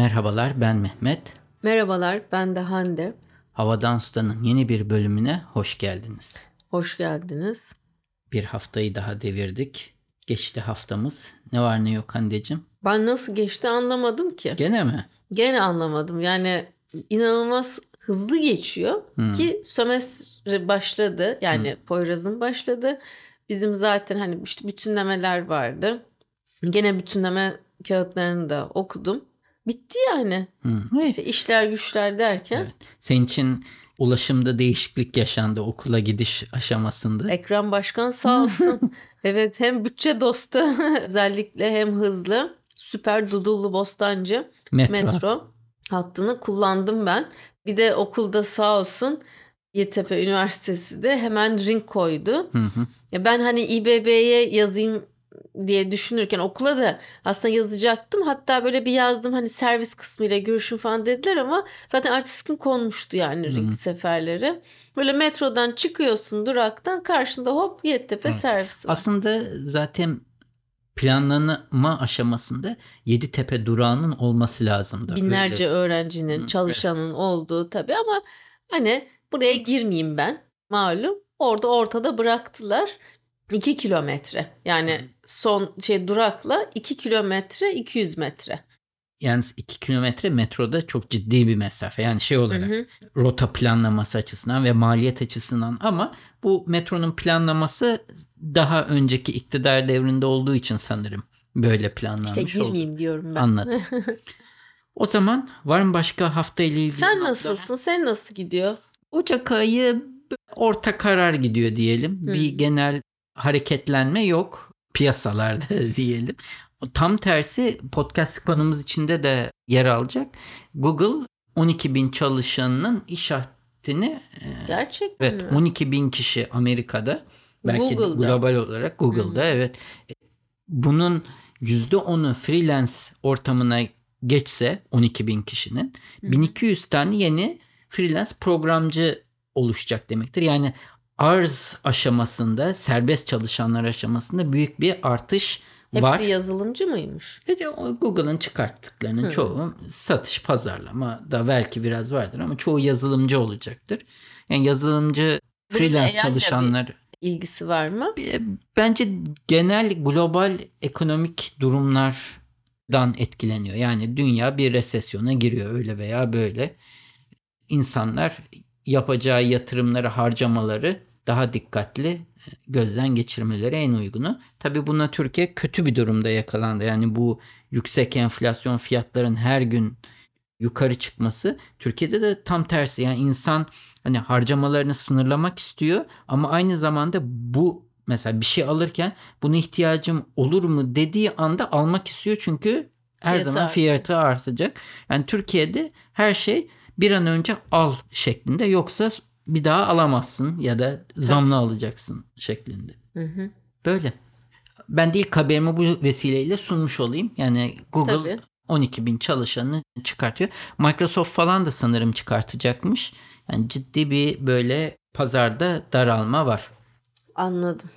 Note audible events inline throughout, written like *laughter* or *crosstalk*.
Merhabalar ben Mehmet. Merhabalar ben de Hande. Havadan Sudan'ın yeni bir bölümüne hoş geldiniz. Hoş geldiniz. Bir haftayı daha devirdik. Geçti haftamız. Ne var ne yok Hande'cim? Ben nasıl geçti anlamadım ki. Gene mi? Gene anlamadım. Yani inanılmaz hızlı geçiyor Hmm. ki sömestr başladı. Yani Poyraz'ın başladı. Bizim zaten hani işte bütünlemeler vardı. Gene bütünleme kağıtlarını da okudum. Bitti yani. Hı. İşte işler güçler derken Evet. Senin için ulaşımda değişiklik yaşandı okula gidiş aşamasında. Ekrem Başkan sağ olsun. *laughs* evet hem bütçe dostu *laughs* özellikle hem hızlı. Süper Dudullu Bostancı Metro. metro hattını kullandım ben. Bir de okulda sağ olsun Yeditepe Üniversitesi de hemen ring koydu. Hı hı. Ya ben hani İBB'ye yazayım diye düşünürken okula da aslında yazacaktım. Hatta böyle bir yazdım hani servis kısmıyla görüşün falan dediler ama zaten ertesi gün konmuştu yani ring Hı. seferleri. Böyle metrodan çıkıyorsun duraktan karşında hop Yeditepe Evet. servisi var. Aslında zaten planlanma aşamasında Yeditepe durağının olması lazımdı. Binlerce Öyle. öğrencinin, çalışanın olduğu tabii ama hani buraya girmeyeyim ben malum. Orada ortada bıraktılar. 2 kilometre. Yani son şey durakla 2 kilometre 200 metre. Yani 2 kilometre metroda çok ciddi bir mesafe. Yani şey Hı olarak hı. rota planlaması açısından ve maliyet açısından ama bu metronun planlaması daha önceki iktidar devrinde olduğu için sanırım böyle planlanmış İşte oldu. girmeyeyim diyorum ben. Anladım. *laughs* O zaman var mı başka hafta ile ilgili? Sen nasılsın? Sen nasıl gidiyor? Ocak ayı orta karar gidiyor diyelim. Hı. Bir genel hareketlenme yok piyasalarda *laughs* diyelim. Tam tersi podcast konumuz içinde de yer alacak. Google 12 bin çalışanının iş hattını e, Gerçekten evet mi? 12 bin kişi Amerika'da belki Google'da. global olarak Google'da Hı. evet bunun %10'u freelance ortamına geçse 12 bin kişinin Hı. 1200 tane yeni freelance programcı oluşacak demektir. Yani arz aşamasında serbest çalışanlar aşamasında büyük bir artış Hepsi var. yazılımcı mıymış? O Google'ın çıkarttıklarının Hı. çoğu satış, pazarlama da belki biraz vardır ama çoğu yazılımcı olacaktır. Yani yazılımcı freelance çalışanlar İlgisi var mı? e, bence genel global ekonomik durumlardan etkileniyor. Yani dünya bir resesyona giriyor öyle veya böyle. İnsanlar yapacağı yatırımları, harcamaları daha dikkatli e, gözden geçirmeleri en uygunu. Tabii buna Türkiye kötü bir durumda yakalandı. Yani bu yüksek enflasyon fiyatların her gün yukarı çıkması Türkiye'de de tam tersi. Yani insan hani harcamalarını sınırlamak istiyor ama aynı zamanda bu mesela bir şey alırken bunu ihtiyacım olur mu dediği anda almak istiyor çünkü her Fiyatı zaman artacak. fiyatı artacak. Yani Türkiye'de her şey bir an önce al şeklinde yoksa bir daha alamazsın ya da zamlı alacaksın şeklinde. Hı hı. Böyle. Ben de ilk haberimi bu vesileyle sunmuş olayım. Yani Google Tabii. 12 bin çalışanını çıkartıyor. Microsoft falan da sanırım çıkartacakmış. Yani ciddi bir böyle pazarda daralma var. Anladım.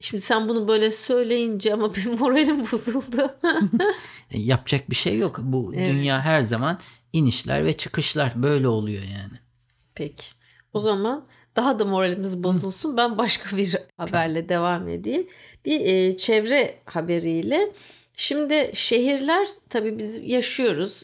Şimdi sen bunu böyle söyleyince ama benim moralim *laughs* bozuldu. *laughs* E, yapacak bir şey yok. Bu Evet. dünya her zaman inişler ve çıkışlar böyle oluyor yani. Peki. O zaman daha da moralimiz bozulsun. Ben başka bir haberle devam edeyim. Bir e, çevre haberiyle. Şimdi şehirler tabii biz yaşıyoruz.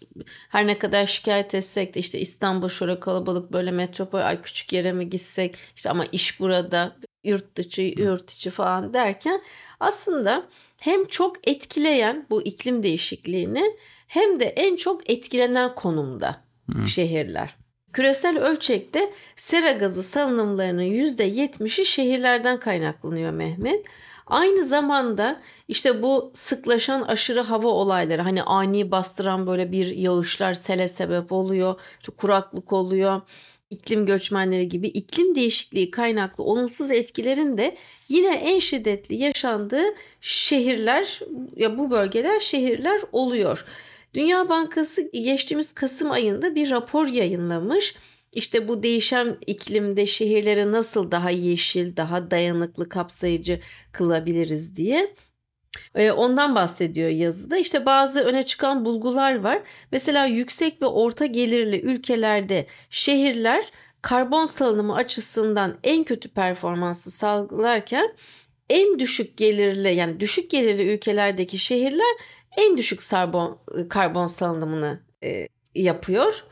Her ne kadar şikayet etsek de işte İstanbul şöyle kalabalık böyle metropol ay küçük yere mi gitsek işte ama iş burada yurt dışı yurt içi falan derken aslında hem çok etkileyen bu iklim değişikliğini hem de en çok etkilenen konumda Hı. şehirler. Küresel ölçekte sera gazı salınımlarının %70'i şehirlerden kaynaklanıyor Mehmet. Aynı zamanda işte bu sıklaşan aşırı hava olayları hani ani bastıran böyle bir yağışlar sele sebep oluyor. işte kuraklık oluyor. iklim göçmenleri gibi iklim değişikliği kaynaklı olumsuz etkilerin de yine en şiddetli yaşandığı şehirler ya bu bölgeler şehirler oluyor. Dünya Bankası geçtiğimiz Kasım ayında bir rapor yayınlamış. İşte bu değişen iklimde şehirleri nasıl daha yeşil, daha dayanıklı, kapsayıcı kılabiliriz diye. E, ondan bahsediyor yazıda. İşte bazı öne çıkan bulgular var. Mesela yüksek ve orta gelirli ülkelerde şehirler karbon salınımı açısından en kötü performansı sağlarken en düşük gelirli yani düşük gelirli ülkelerdeki şehirler en düşük karbon, karbon salınımını e, yapıyor.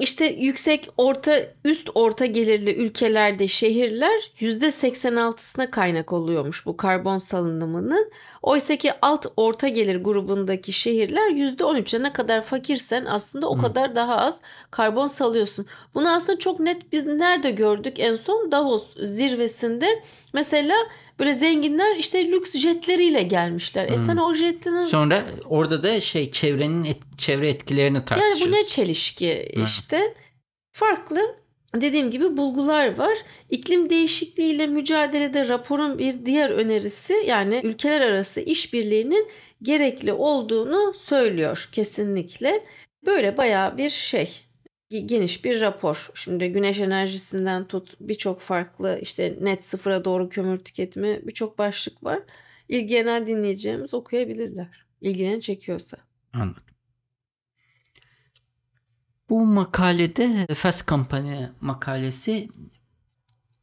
İşte yüksek orta üst orta gelirli ülkelerde şehirler %86'sına kaynak oluyormuş bu karbon salınımının. Oysa ki alt orta gelir grubundaki şehirler %13'e ne kadar fakirsen aslında o hmm. kadar daha az karbon salıyorsun. Bunu aslında çok net biz nerede gördük en son Davos zirvesinde mesela Böyle zenginler işte lüks jetleriyle gelmişler. Hmm. E sen o jetinin... Sonra orada da şey çevrenin et, çevre etkilerini tartışıyoruz. Yani bu ne çelişki hmm. işte. Farklı dediğim gibi bulgular var. İklim değişikliğiyle mücadelede raporun bir diğer önerisi yani ülkeler arası işbirliğinin gerekli olduğunu söylüyor kesinlikle. Böyle bayağı bir şey geniş bir rapor. Şimdi güneş enerjisinden tut birçok farklı işte net sıfıra doğru kömür tüketimi birçok başlık var. İlgilenen dinleyeceğimiz okuyabilirler. İlgileni çekiyorsa. Anladım. Bu makalede Fast Company makalesi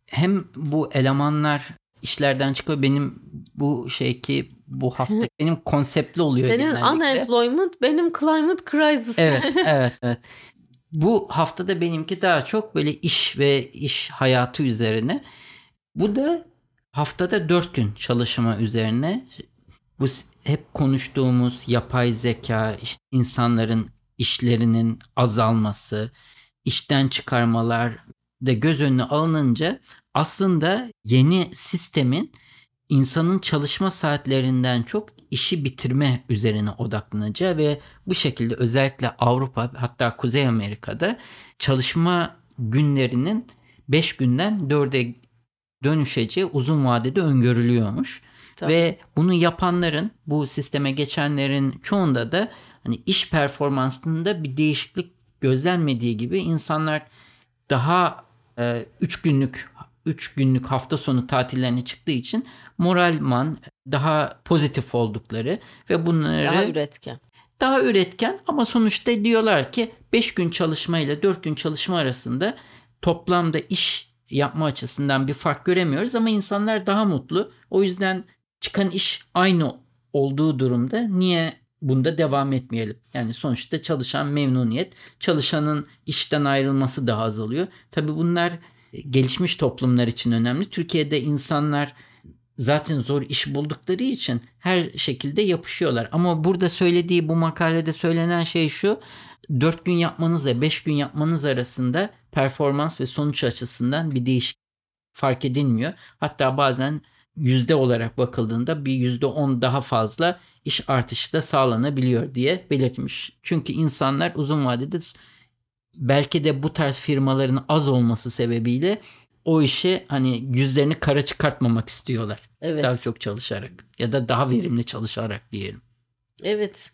hem bu elemanlar işlerden çıkıyor. Benim bu şey ki bu hafta *laughs* benim konseptli oluyor Senin genellikle. unemployment benim climate crisis. Evet, *laughs* evet, evet bu haftada benimki daha çok böyle iş ve iş hayatı üzerine. Bu da haftada dört gün çalışma üzerine. Bu hep konuştuğumuz yapay zeka, işte insanların işlerinin azalması, işten çıkarmalar da göz önüne alınınca aslında yeni sistemin insanın çalışma saatlerinden çok işi bitirme üzerine odaklanacağı ve bu şekilde özellikle Avrupa hatta Kuzey Amerika'da çalışma günlerinin 5 günden 4'e dönüşeceği uzun vadede öngörülüyormuş. Tabii. Ve bunu yapanların bu sisteme geçenlerin çoğunda da hani iş performansında bir değişiklik gözlenmediği gibi insanlar daha 3 e, günlük 3 günlük hafta sonu tatillerine çıktığı için moralman daha pozitif oldukları ve bunları daha üretken. Daha üretken ama sonuçta diyorlar ki 5 gün çalışma ile 4 gün çalışma arasında toplamda iş yapma açısından bir fark göremiyoruz ama insanlar daha mutlu. O yüzden çıkan iş aynı olduğu durumda niye bunda devam etmeyelim? Yani sonuçta çalışan memnuniyet, çalışanın işten ayrılması daha azalıyor. Tabii bunlar gelişmiş toplumlar için önemli. Türkiye'de insanlar zaten zor iş buldukları için her şekilde yapışıyorlar. Ama burada söylediği bu makalede söylenen şey şu. 4 gün yapmanızla 5 gün yapmanız arasında performans ve sonuç açısından bir değişik fark edilmiyor. Hatta bazen yüzde olarak bakıldığında bir yüzde on daha fazla iş artışı da sağlanabiliyor diye belirtmiş. Çünkü insanlar uzun vadede belki de bu tarz firmaların az olması sebebiyle o işi hani yüzlerini kara çıkartmamak istiyorlar. Evet. Daha çok çalışarak ya da daha verimli çalışarak diyelim. Evet.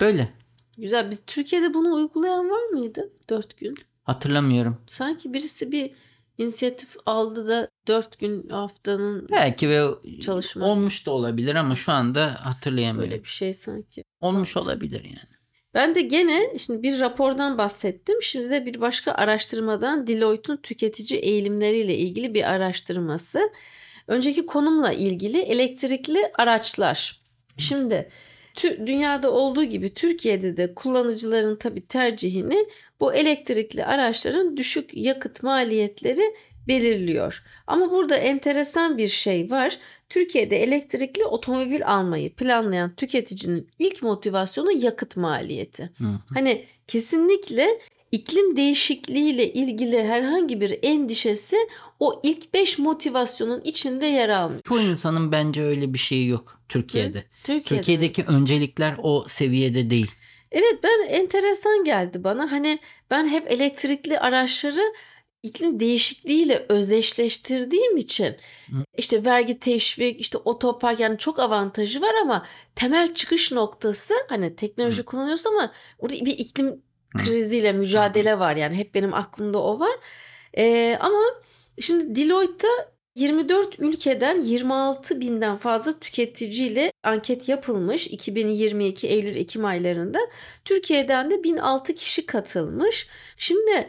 Böyle. Güzel. Biz Türkiye'de bunu uygulayan var mıydı? Dört gün. Hatırlamıyorum. Sanki birisi bir inisiyatif aldı da dört gün haftanın belki ve çalışma olmuş da olabilir ama şu anda hatırlayamıyorum. Böyle bir şey sanki. Olmuş olabilir yani. Ben de gene şimdi bir rapordan bahsettim. Şimdi de bir başka araştırmadan Deloitte'un tüketici eğilimleriyle ilgili bir araştırması. Önceki konumla ilgili elektrikli araçlar. Şimdi dünyada olduğu gibi Türkiye'de de kullanıcıların tabi tercihini bu elektrikli araçların düşük yakıt maliyetleri belirliyor. Ama burada enteresan bir şey var. Türkiye'de elektrikli otomobil almayı planlayan tüketicinin ilk motivasyonu yakıt maliyeti. Hı hı. Hani kesinlikle iklim değişikliğiyle ilgili herhangi bir endişesi o ilk 5 motivasyonun içinde yer almış. Çoğu insanın bence öyle bir şeyi yok Türkiye'de. Hı? Türkiye'de. Türkiye'deki öncelikler o seviyede değil. Evet ben enteresan geldi bana. Hani ben hep elektrikli araçları iklim değişikliğiyle özdeşleştirdiğim için işte vergi teşvik, işte otopark yani çok avantajı var ama temel çıkış noktası hani teknoloji kullanıyoruz ama burada bir iklim kriziyle mücadele var yani hep benim aklımda o var. Ee, ama şimdi Deloitte'da 24 ülkeden 26 binden fazla tüketiciyle anket yapılmış 2022 Eylül-Ekim aylarında. Türkiye'den de 1006 kişi katılmış. Şimdi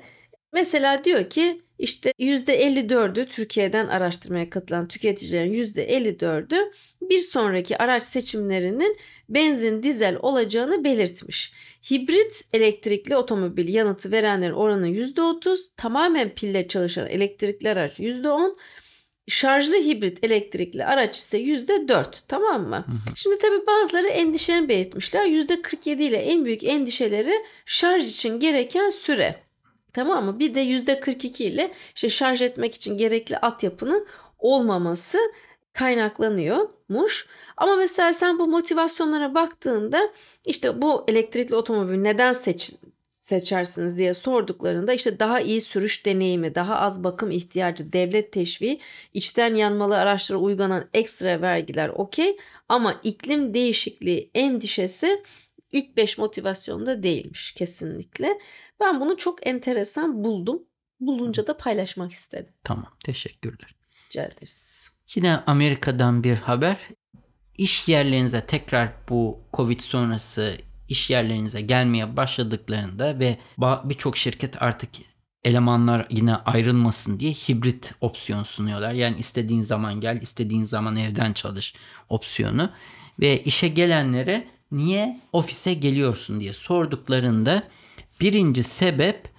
mesela diyor ki işte %54'ü Türkiye'den araştırmaya katılan tüketicilerin %54'ü bir sonraki araç seçimlerinin benzin dizel olacağını belirtmiş. Hibrit elektrikli otomobil yanıtı verenlerin oranı %30, tamamen pille çalışan elektrikli araç %10, şarjlı hibrit elektrikli araç ise %4 tamam mı? Hı hı. Şimdi tabii bazıları endişeni belirtmişler. %47 ile en büyük endişeleri şarj için gereken süre. Tamam mı? Bir de %42 ile işte şarj etmek için gerekli altyapının olmaması kaynaklanıyormuş. Ama mesela sen bu motivasyonlara baktığında işte bu elektrikli otomobil neden seç, seçersiniz diye sorduklarında işte daha iyi sürüş deneyimi, daha az bakım ihtiyacı, devlet teşviği, içten yanmalı araçlara uygulanan ekstra vergiler okey ama iklim değişikliği endişesi ilk 5 motivasyonda değilmiş kesinlikle. Ben bunu çok enteresan buldum. Bulunca da paylaşmak istedim. Tamam teşekkürler. Rica ederiz. Yine Amerika'dan bir haber. İş yerlerinize tekrar bu Covid sonrası iş yerlerinize gelmeye başladıklarında ve birçok şirket artık elemanlar yine ayrılmasın diye hibrit opsiyon sunuyorlar. Yani istediğin zaman gel, istediğin zaman evden çalış opsiyonu ve işe gelenlere niye ofise geliyorsun diye sorduklarında birinci sebep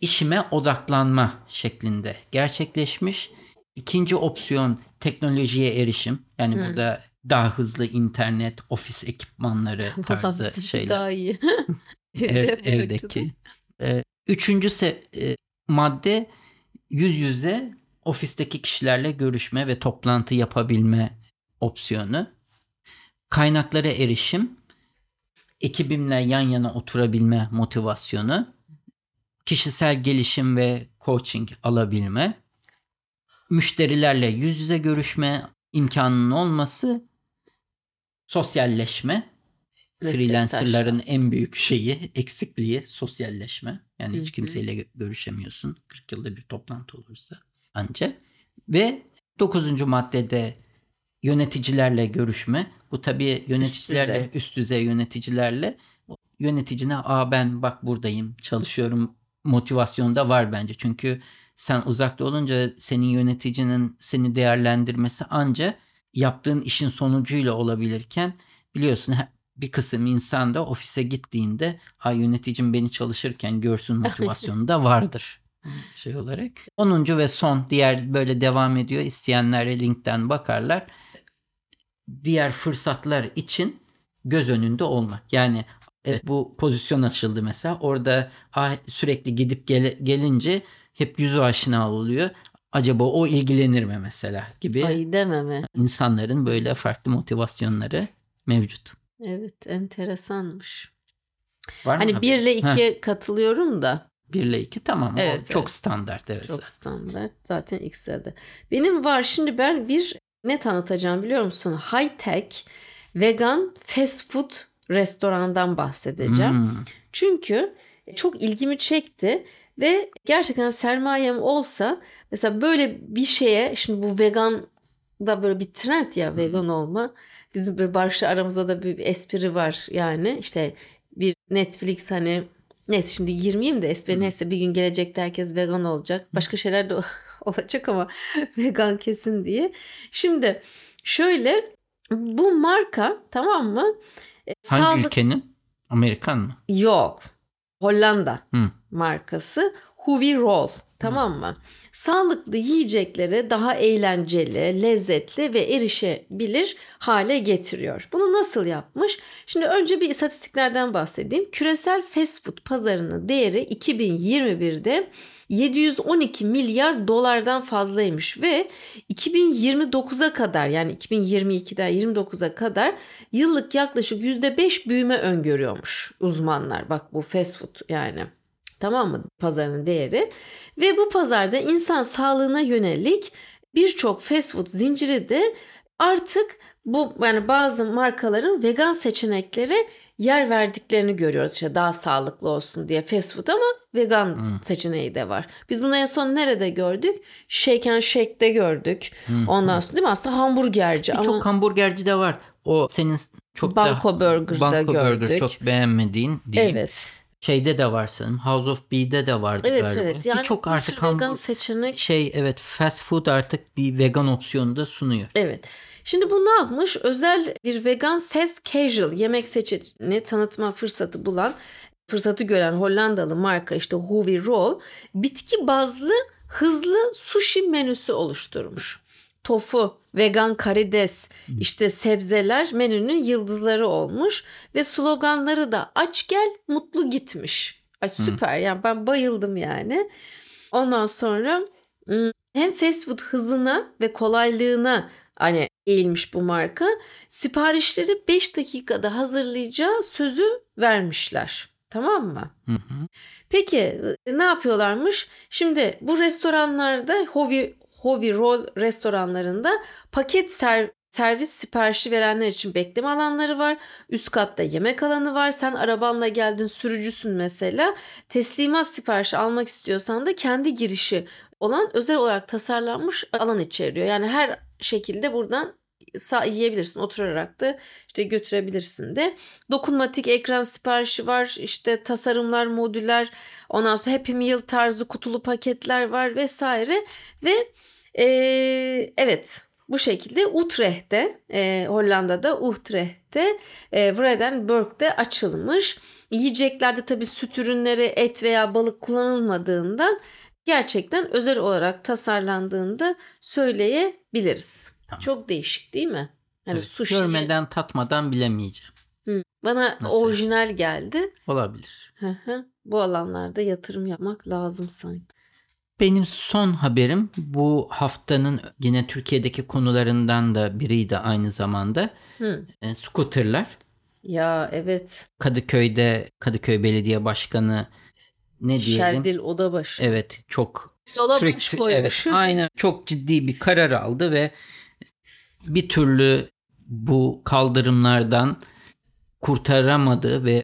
işime odaklanma şeklinde gerçekleşmiş. İkinci opsiyon teknolojiye erişim. Yani hmm. burada daha hızlı internet, ofis ekipmanları *laughs* tarzı şeyler. Daha iyi. *laughs* Ev, *laughs* evdeki. Ee, üçüncü se- e, madde yüz yüze ofisteki kişilerle görüşme ve toplantı yapabilme opsiyonu. Kaynaklara erişim, ekibimle yan yana oturabilme motivasyonu, kişisel gelişim ve coaching alabilme, müşterilerle yüz yüze görüşme imkanının olması, sosyalleşme, freelancerların en büyük şeyi, eksikliği sosyalleşme. Yani hiç kimseyle görüşemiyorsun. 40 yılda bir toplantı olursa anca. Ve dokuzuncu maddede yöneticilerle görüşme. Bu tabii yöneticilerle üst düzey, üst düzey yöneticilerle yöneticine aa ben bak buradayım çalışıyorum motivasyonda var bence. Çünkü sen uzakta olunca senin yöneticinin seni değerlendirmesi anca yaptığın işin sonucuyla olabilirken biliyorsun bir kısım insan da ofise gittiğinde ha yöneticim beni çalışırken görsün *laughs* motivasyonu da vardır *laughs* şey olarak. 10. ve son diğer böyle devam ediyor. İsteyenler linkten bakarlar. Diğer fırsatlar için göz önünde olma. Yani evet bu pozisyon açıldı mesela. Orada sürekli gidip gel- gelince hep yüzü aşina oluyor. Acaba o ilgilenir mi mesela gibi. Ay dememe. İnsanların böyle farklı motivasyonları mevcut. Evet enteresanmış. Var hani mı 1 ile 2'ye katılıyorum da. 1 ile 2 tamam evet, o çok evet. standart evet. Çok standart zaten X'de. Benim var şimdi ben bir ne tanıtacağım biliyor musun? High tech vegan fast food restorandan bahsedeceğim. Hmm. Çünkü çok ilgimi çekti ve gerçekten sermayem olsa mesela böyle bir şeye şimdi bu vegan da böyle bir trend ya vegan olma. Bizim böyle Barış'la aramızda da bir espri var yani işte bir Netflix hani neyse şimdi girmeyeyim de espri neyse bir gün gelecekte herkes vegan olacak. Başka şeyler de *laughs* olacak ama *laughs* vegan kesin diye. Şimdi şöyle bu marka tamam mı? E, Hangi sağlık... ülkenin? Amerikan mı? Yok. Hollanda Hı. markası Huvi Roll. Tamam mı? Sağlıklı yiyecekleri daha eğlenceli, lezzetli ve erişebilir hale getiriyor. Bunu nasıl yapmış? Şimdi önce bir istatistiklerden bahsedeyim. Küresel fast food pazarının değeri 2021'de 712 milyar dolardan fazlaymış ve 2029'a kadar yani 2022'den 29'a kadar yıllık yaklaşık %5 büyüme öngörüyormuş uzmanlar. Bak bu fast food yani. Tamam mı? Pazarının değeri. Ve bu pazarda insan sağlığına yönelik birçok fast food zinciri de artık bu yani bazı markaların vegan seçeneklere yer verdiklerini görüyoruz. İşte daha sağlıklı olsun diye fast food ama vegan Hmm. seçeneği de var. Biz bunu en son nerede gördük? Shake and Shake'de gördük. Hmm. Ondan sonra değil mi? Aslında hamburgerci ama Birçok hamburgerci de var. O senin çok Banko da Burger'da Burger gördük. çok beğenmediğin diyeyim. Evet. Şeyde de var sanırım. House of B'de de vardı Evet galiba. evet. Yani Birçok bir artık vegan seçenek şey evet fast food artık bir vegan opsiyonu da sunuyor. Evet. Şimdi bu ne yapmış? Özel bir vegan fast casual yemek seçeneğini tanıtma fırsatı bulan, fırsatı gören Hollandalı marka işte Hoovy Roll bitki bazlı hızlı sushi menüsü oluşturmuş. Tofu, vegan karides, işte sebzeler menünün yıldızları olmuş ve sloganları da aç gel mutlu gitmiş. Ay süper yani ben bayıldım yani. Ondan sonra hem fast food hızına ve kolaylığına hani eğilmiş bu marka. Siparişleri 5 dakikada hazırlayacağı sözü vermişler. Tamam mı? Hı hı. Peki ne yapıyorlarmış? Şimdi bu restoranlarda Hovi Hovi Roll restoranlarında paket ser- servis siparişi verenler için bekleme alanları var. Üst katta yemek alanı var. Sen arabanla geldin sürücüsün mesela. Teslimat siparişi almak istiyorsan da kendi girişi olan özel olarak tasarlanmış alan içeriyor. Yani her şekilde buradan yiyebilirsin oturarak da işte götürebilirsin de. Dokunmatik ekran siparişi var. işte tasarımlar, modüler, ondan sonra Happy Meal tarzı kutulu paketler var vesaire ve eee, evet bu şekilde Utrecht'te eee, Hollanda'da Utrecht'te e, Vredenburg'de açılmış. Yiyeceklerde tabii süt ürünleri, et veya balık kullanılmadığından gerçekten özel olarak tasarlandığını da söyleyebiliriz. Tamam. Çok değişik değil mi? Yani Evet, sushi Görmeden tatmadan bilemeyeceğim. bana Nasıl? orijinal geldi. Olabilir. Hı hı. Bu alanlarda yatırım yapmak lazım sanki. Benim son haberim bu haftanın yine Türkiye'deki konularından da biriydi aynı zamanda. Hı. E, scooterlar. Ya evet. Kadıköy'de Kadıköy Belediye Başkanı ne diyelim? Şerdil Odabaşı. Evet çok Yola strict- evet *laughs* aynen çok ciddi bir karar aldı ve bir türlü bu kaldırımlardan kurtaramadı ve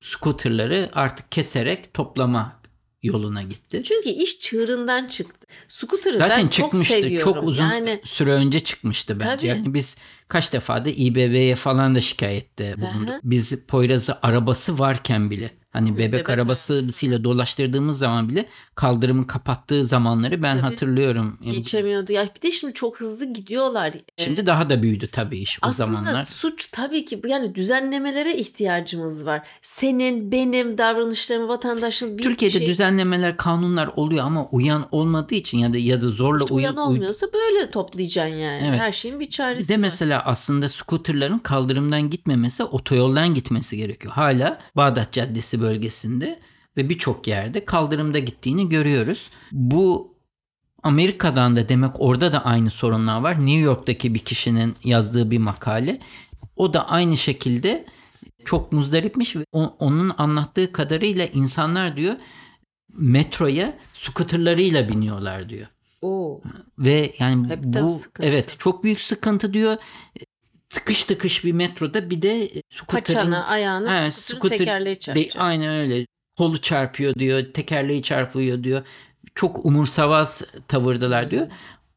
scooterları artık keserek toplama yoluna gitti. Çünkü iş çığırından çıktı. Scooter'ı Zaten ben çok çıkmıştı. seviyorum. Çok uzun Yani süre önce çıkmıştı bence. Tabii. Yani biz kaç defa da İBB'ye falan da şikayette bulunduk. Aha. Biz Poyraz'ı arabası varken bile hani bebek, bebek arabasıyla dolaştırdığımız zaman bile kaldırımı kapattığı zamanları ben Tabii. hatırlıyorum. Geçemiyordu. Ya bir de şimdi çok hızlı gidiyorlar. Ee, Şimdi daha da büyüdü tabii iş o Aslında zamanlar. suç tabii ki yani düzenlemelere ihtiyacımız var. Senin, benim davranışlarımı vatandaşın bir Türkiye'de şey düzenlemeler, kanunlar oluyor ama uyan olmadığı için ya da ya da zorla hiç uyan, uyan olmuyorsa böyle toplayacaksın yani. Evet. Her şeyin bir çaresi Bir de var. mesela aslında scooterların kaldırımdan gitmemesi otoyoldan gitmesi gerekiyor. Hala Bağdat Caddesi bölgesinde ve birçok yerde kaldırımda gittiğini görüyoruz. Bu Amerika'dan da demek orada da aynı sorunlar var. New York'taki bir kişinin yazdığı bir makale. O da aynı şekilde çok muzdaripmiş ve onun anlattığı kadarıyla insanlar diyor metroya scooterlarıyla biniyorlar diyor. Oo. Ve yani Hepten bu sıkıntı. evet çok büyük sıkıntı diyor. Tıkış tıkış bir metroda bir de scooter'ın Paçana, ayağına He, scooter tekerleği de, çarpacak. aynen öyle. Kolu çarpıyor diyor, tekerleği çarpıyor diyor. Çok umursavaz tavırdılar diyor.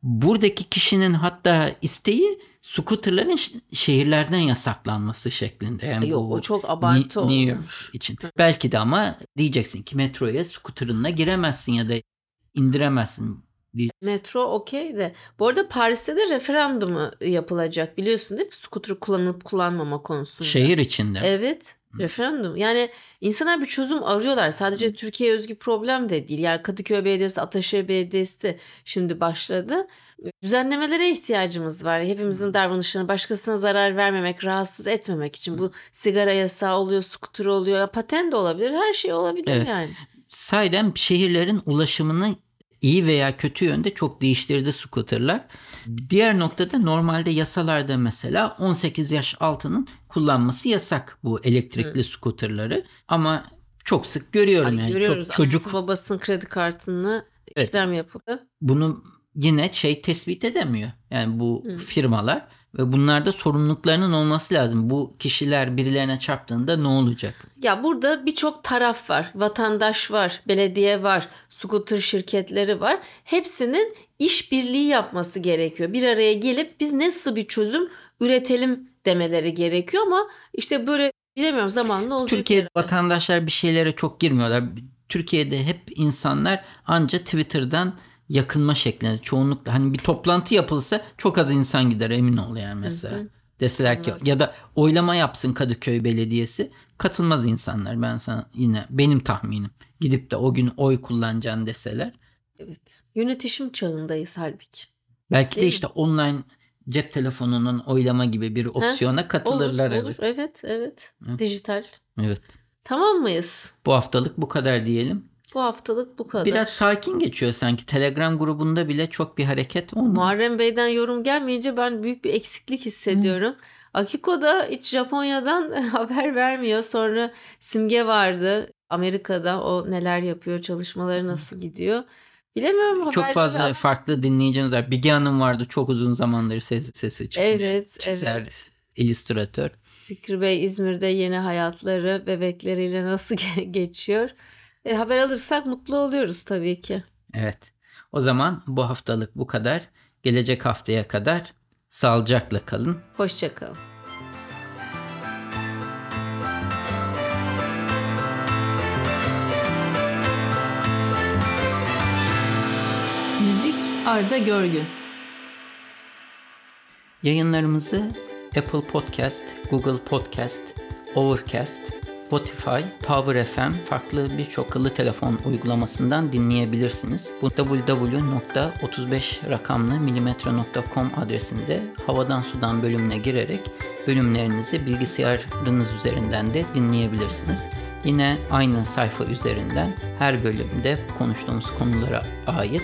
Buradaki kişinin hatta isteği scooterların şehirlerden yasaklanması şeklinde. Yani Yok bu o çok abartı Ni- New York için. Belki de ama diyeceksin ki metroya scooterınla giremezsin ya da indiremezsin. Metro okey de. Bu arada Paris'te de referandumu yapılacak biliyorsun değil mi? Scooter'ı kullanıp kullanmama konusunda. Şehir içinde. Evet. Referandum. Yani insanlar bir çözüm arıyorlar. Sadece Türkiye özgü problem de değil. Yani Kadıköy Belediyesi, Ataşehir Belediyesi de şimdi başladı. Düzenlemelere ihtiyacımız var. Hepimizin davranışlarına başkasına zarar vermemek, rahatsız etmemek için. Bu sigara yasağı oluyor, skuter oluyor, paten de olabilir. Her şey olabilir Evet. yani. Sahiden şehirlerin ulaşımını iyi veya kötü yönde çok değiştirdi scooterlar. Diğer noktada normalde yasalarda mesela 18 yaş altının kullanması yasak bu elektrikli scooterları. Ama çok sık görüyorum Ay, yani görüyoruz. çok çocuk Annesi babasının kredi kartını Evet. işlem yapıldı. bunu yine şey tespit edemiyor. Yani bu Hı. firmalar ve bunlarda sorumluluklarının olması lazım. Bu kişiler birilerine çarptığında ne olacak? Ya burada birçok taraf var. Vatandaş var, belediye var, scooter şirketleri var. Hepsinin işbirliği yapması gerekiyor. Bir araya gelip biz nasıl bir çözüm üretelim demeleri gerekiyor ama işte böyle bilemiyorum zamanla olacak. Herhalde. vatandaşlar bir şeylere çok girmiyorlar. Türkiye'de hep insanlar anca Twitter'dan yakınma şeklinde çoğunlukla hani bir toplantı yapılsa çok az insan gider emin ol yani mesela. Hı hı. Deseler ki Anladım. ya da oylama yapsın Kadıköy Belediyesi katılmaz insanlar ben sana yine benim tahminim. Gidip de o gün oy kullanacaksın deseler. Evet. Yönetişim çağındayız halbuki. Belki de Değil mi? işte online cep telefonunun oylama gibi bir opsiyona katılırlar. Olur, olur. Evet, evet. Hı. Dijital. Evet. Tamam mıyız? Bu haftalık bu kadar diyelim. Bu haftalık bu kadar. Biraz sakin geçiyor sanki. Telegram grubunda bile çok bir hareket olmuyor. Muharrem Bey'den yorum gelmeyince ben büyük bir eksiklik hissediyorum. Akiko da hiç Japonya'dan *laughs* haber vermiyor. Sonra Simge vardı Amerika'da. O neler yapıyor, çalışmaları nasıl gidiyor. Bilemiyorum. Çok fazla al- farklı dinleyicimiz var. Bilge Hanım vardı çok uzun zamandır ses, sesi çıkmış. Evet, Çizer, evet. illüstratör. Fikri Bey İzmir'de yeni hayatları bebekleriyle nasıl *laughs* ge- geçiyor. E, haber alırsak mutlu oluyoruz tabii ki. Evet. O zaman bu haftalık bu kadar. Gelecek haftaya kadar sağlıcakla kalın. Hoşçakalın. Müzik Arda Görgün. Yayınlarımızı Apple Podcast, Google Podcast, Overcast, Spotify, Power FM farklı birçok akıllı telefon uygulamasından dinleyebilirsiniz. Bu www.35 rakamlı milimetre.com adresinde havadan sudan bölümüne girerek bölümlerinizi bilgisayarınız üzerinden de dinleyebilirsiniz. Yine aynı sayfa üzerinden her bölümde konuştuğumuz konulara ait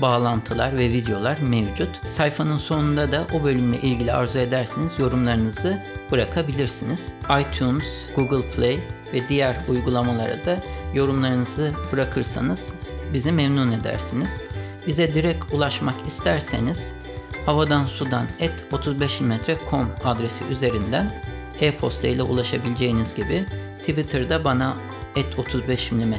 bağlantılar ve videolar mevcut. Sayfanın sonunda da o bölümle ilgili arzu ederseniz yorumlarınızı bırakabilirsiniz. iTunes, Google Play ve diğer uygulamalara da yorumlarınızı bırakırsanız bizi memnun edersiniz. Bize direkt ulaşmak isterseniz havadan sudan et 35mm.com adresi üzerinden e-posta ile ulaşabileceğiniz gibi Twitter'da bana et 35 mm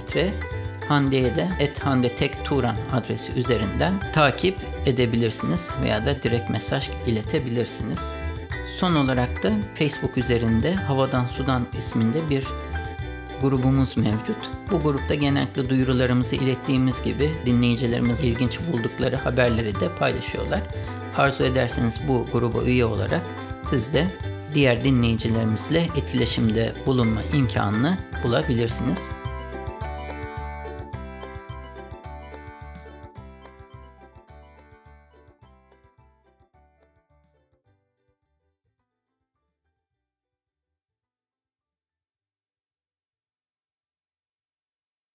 Hande'ye de et Hande Tek Turan adresi üzerinden takip edebilirsiniz veya da direkt mesaj iletebilirsiniz. Son olarak da Facebook üzerinde Havadan Sudan isminde bir grubumuz mevcut. Bu grupta genellikle duyurularımızı ilettiğimiz gibi dinleyicilerimiz ilginç buldukları haberleri de paylaşıyorlar. Arzu ederseniz bu gruba üye olarak siz de diğer dinleyicilerimizle etkileşimde bulunma imkanını bulabilirsiniz.